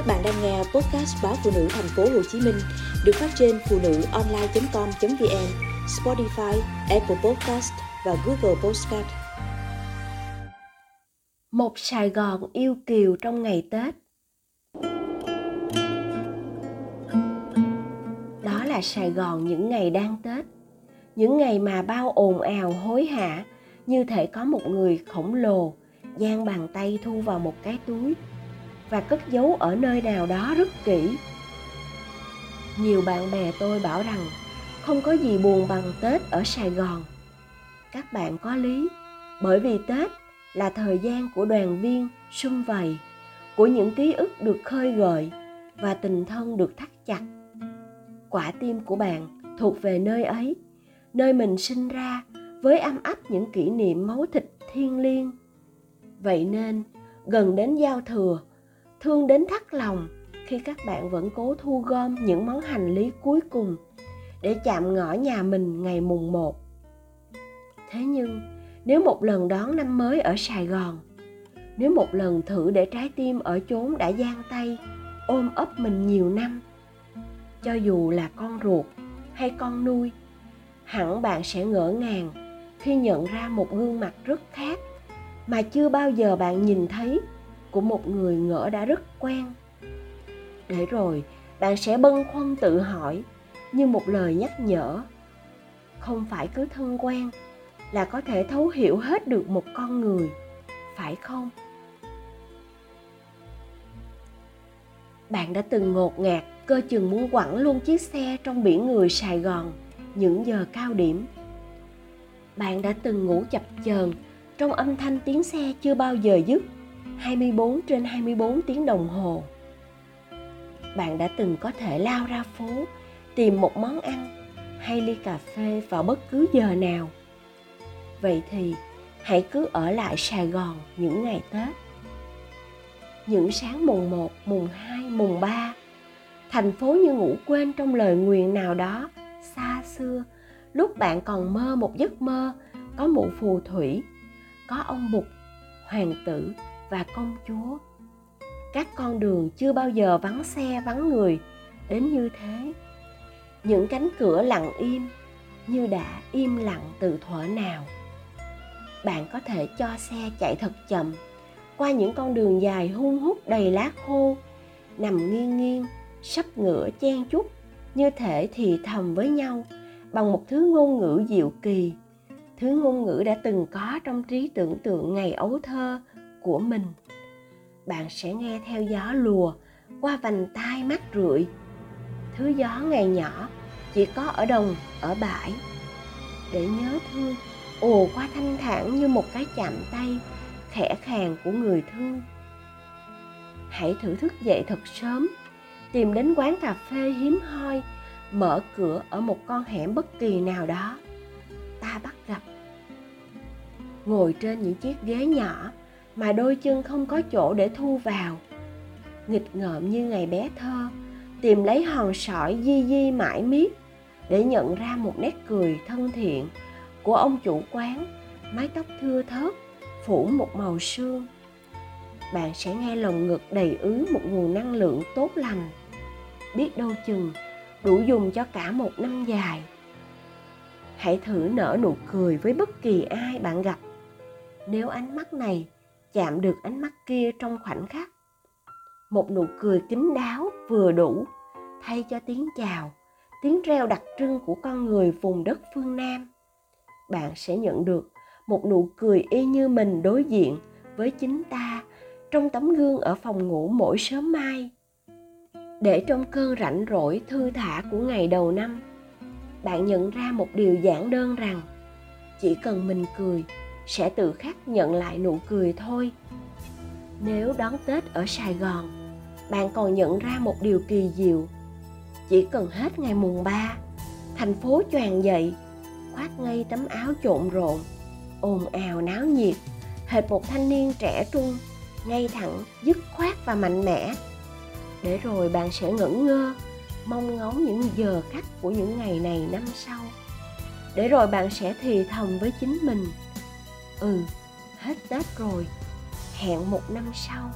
Các bạn đang nghe podcast báo phụ nữ thành phố Hồ Chí Minh được phát trên phụ nữ online.com.vn, Spotify, Apple Podcast và Google Podcast. Một Sài Gòn yêu kiều trong ngày Tết. Đó là Sài Gòn những ngày đang Tết, những ngày mà bao ồn ào hối hả như thể có một người khổng lồ giang bàn tay thu vào một cái túi và cất giấu ở nơi nào đó rất kỹ. Nhiều bạn bè tôi bảo rằng không có gì buồn bằng tết ở sài gòn. Các bạn có lý, bởi vì tết là thời gian của đoàn viên, sum vầy, của những ký ức được khơi gợi và tình thân được thắt chặt. Quả tim của bạn thuộc về nơi ấy, nơi mình sinh ra với âm ấp những kỷ niệm máu thịt thiêng liêng. Vậy nên, gần đến giao thừa thương đến thắt lòng khi các bạn vẫn cố thu gom những món hành lý cuối cùng để chạm ngõ nhà mình ngày mùng một. Thế nhưng, nếu một lần đón năm mới ở Sài Gòn, nếu một lần thử để trái tim ở chốn đã giang tay, ôm ấp mình nhiều năm, cho dù là con ruột hay con nuôi, hẳn bạn sẽ ngỡ ngàng khi nhận ra một gương mặt rất khác mà chưa bao giờ bạn nhìn thấy của một người ngỡ đã rất quen. Để rồi, bạn sẽ bâng khuâng tự hỏi, như một lời nhắc nhở. Không phải cứ thân quen là có thể thấu hiểu hết được một con người, phải không? Bạn đã từng ngột ngạt, cơ chừng muốn quẳng luôn chiếc xe trong biển người sài gòn những giờ cao điểm. Bạn đã từng ngủ chập chờn trong âm thanh tiếng xe chưa bao giờ dứt. 24 trên 24 tiếng đồng hồ. Bạn đã từng có thể lao ra phố tìm một món ăn hay ly cà phê vào bất cứ giờ nào. Vậy thì hãy cứ ở lại Sài Gòn những ngày Tết. Những sáng mùng 1, mùng 2, mùng 3, thành phố như ngủ quên trong lời nguyền nào đó xa xưa lúc bạn còn mơ một giấc mơ có mụ phù thủy có ông bụt hoàng tử và công chúa. Các con đường chưa bao giờ vắng xe, vắng người. Đến như thế, những cánh cửa lặng im như đã im lặng từ thuở nào. Bạn có thể cho xe chạy thật chậm, qua những con đường dài hun hút đầy lá khô, nằm nghiêng nghiêng, sắp ngửa chen chúc, như thể thì thầm với nhau bằng một thứ ngôn ngữ diệu kỳ. Thứ ngôn ngữ đã từng có trong trí tưởng tượng ngày ấu thơ của mình. Bạn sẽ nghe theo gió lùa qua vành tai mắt rượi. Thứ gió ngày nhỏ chỉ có ở đồng, ở bãi. Để nhớ thương, ồ qua thanh thản như một cái chạm tay khẽ khàng của người thương. Hãy thử thức dậy thật sớm, tìm đến quán cà phê hiếm hoi, mở cửa ở một con hẻm bất kỳ nào đó. Ta bắt gặp. Ngồi trên những chiếc ghế nhỏ mà đôi chân không có chỗ để thu vào. Nghịch ngợm như ngày bé thơ, tìm lấy hòn sỏi di di mãi miết để nhận ra một nét cười thân thiện của ông chủ quán, mái tóc thưa thớt, phủ một màu sương. Bạn sẽ nghe lồng ngực đầy ứ một nguồn năng lượng tốt lành. Biết đâu chừng, đủ dùng cho cả một năm dài. Hãy thử nở nụ cười với bất kỳ ai bạn gặp. Nếu ánh mắt này chạm được ánh mắt kia trong khoảnh khắc. Một nụ cười kín đáo vừa đủ, thay cho tiếng chào, tiếng reo đặc trưng của con người vùng đất phương nam. Bạn sẽ nhận được một nụ cười y như mình đối diện với chính ta trong tấm gương ở phòng ngủ mỗi sớm mai. Để trong cơn rảnh rỗi thư thả của ngày đầu năm, bạn nhận ra một điều giản đơn rằng chỉ cần mình cười sẽ tự khắc nhận lại nụ cười thôi. Nếu đón tết ở sài gòn, bạn còn nhận ra một điều kỳ diệu. Chỉ cần hết ngày mùng ba, thành phố choàng dậy, khoác ngay tấm áo trộn rộn, ồn ào náo nhiệt, hệt một thanh niên trẻ trung, ngay thẳng, dứt khoát và mạnh mẽ. Để rồi bạn sẽ ngẩn ngơ, mong ngóng những giờ khắc của những ngày này năm sau. Để rồi bạn sẽ thì thầm với chính mình ừ hết tết rồi. Hẹn một năm sau.